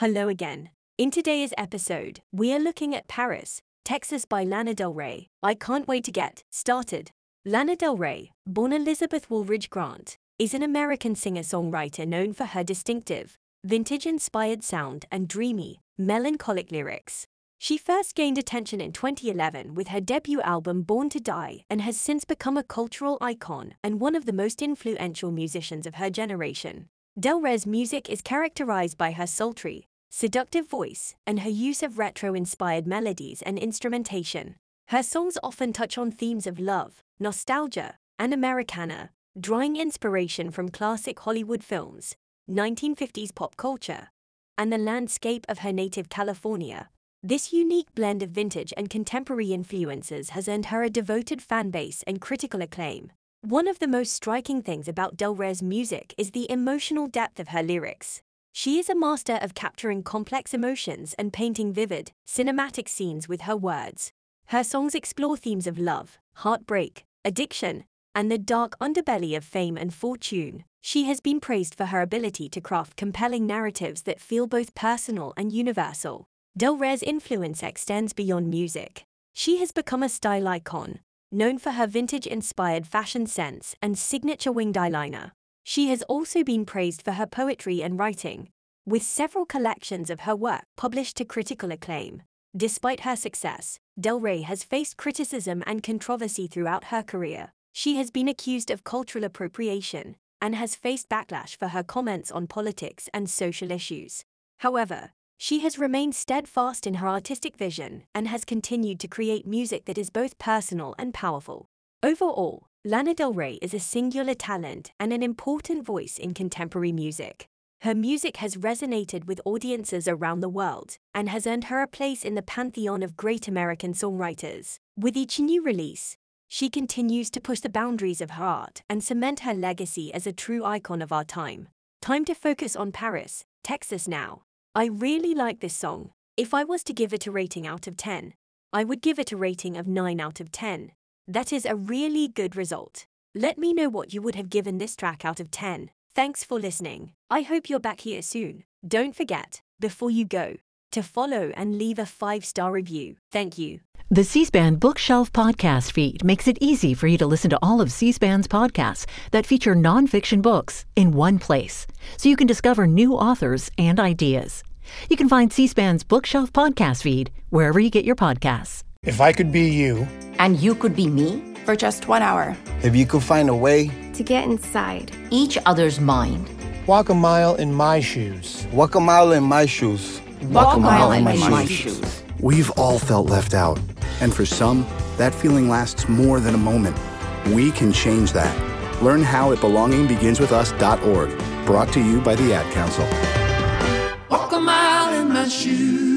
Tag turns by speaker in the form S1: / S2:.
S1: Hello again. In today's episode, we are looking at Paris, Texas by Lana Del Rey. I can't wait to get started. Lana Del Rey, born Elizabeth Woolridge Grant, is an American singer songwriter known for her distinctive, vintage inspired sound and dreamy, melancholic lyrics. She first gained attention in 2011 with her debut album Born to Die and has since become a cultural icon and one of the most influential musicians of her generation. Del Rey's music is characterized by her sultry, seductive voice and her use of retro inspired melodies and instrumentation. Her songs often touch on themes of love, nostalgia, and Americana, drawing inspiration from classic Hollywood films, 1950s pop culture, and the landscape of her native California. This unique blend of vintage and contemporary influences has earned her a devoted fan base and critical acclaim. One of the most striking things about Del Rey's music is the emotional depth of her lyrics. She is a master of capturing complex emotions and painting vivid, cinematic scenes with her words. Her songs explore themes of love, heartbreak, addiction, and the dark underbelly of fame and fortune. She has been praised for her ability to craft compelling narratives that feel both personal and universal. Del Rey's influence extends beyond music. She has become a style icon, known for her vintage inspired fashion sense and signature winged eyeliner. She has also been praised for her poetry and writing, with several collections of her work published to critical acclaim. Despite her success, Del Rey has faced criticism and controversy throughout her career. She has been accused of cultural appropriation and has faced backlash for her comments on politics and social issues. However, she has remained steadfast in her artistic vision and has continued to create music that is both personal and powerful. Overall, Lana Del Rey is a singular talent and an important voice in contemporary music. Her music has resonated with audiences around the world and has earned her a place in the pantheon of great American songwriters. With each new release, she continues to push the boundaries of her art and cement her legacy as a true icon of our time. Time to focus on Paris, Texas now. I really like this song. If I was to give it a rating out of 10, I would give it a rating of 9 out of 10. That is a really good result. Let me know what you would have given this track out of 10. Thanks for listening. I hope you're back here soon. Don't forget, before you go, to follow and leave a five star review. Thank you.
S2: The C SPAN Bookshelf podcast feed makes it easy for you to listen to all of C SPAN's podcasts that feature nonfiction books in one place, so you can discover new authors and ideas. You can find C SPAN's Bookshelf podcast feed wherever you get your podcasts.
S3: If I could be you,
S4: And you could be me
S5: for just one hour.
S6: If you could find a way
S7: to get inside
S4: each other's mind,
S3: walk a mile in my shoes.
S6: Walk a mile in my shoes.
S4: Walk, walk a mile, mile in, my, my shoes. shoes.
S8: We've all felt left out. And for some, that feeling lasts more than a moment. We can change that. Learn how at belongingbeginswithus.org. Brought to you by the Ad Council. Walk a mile in my shoes.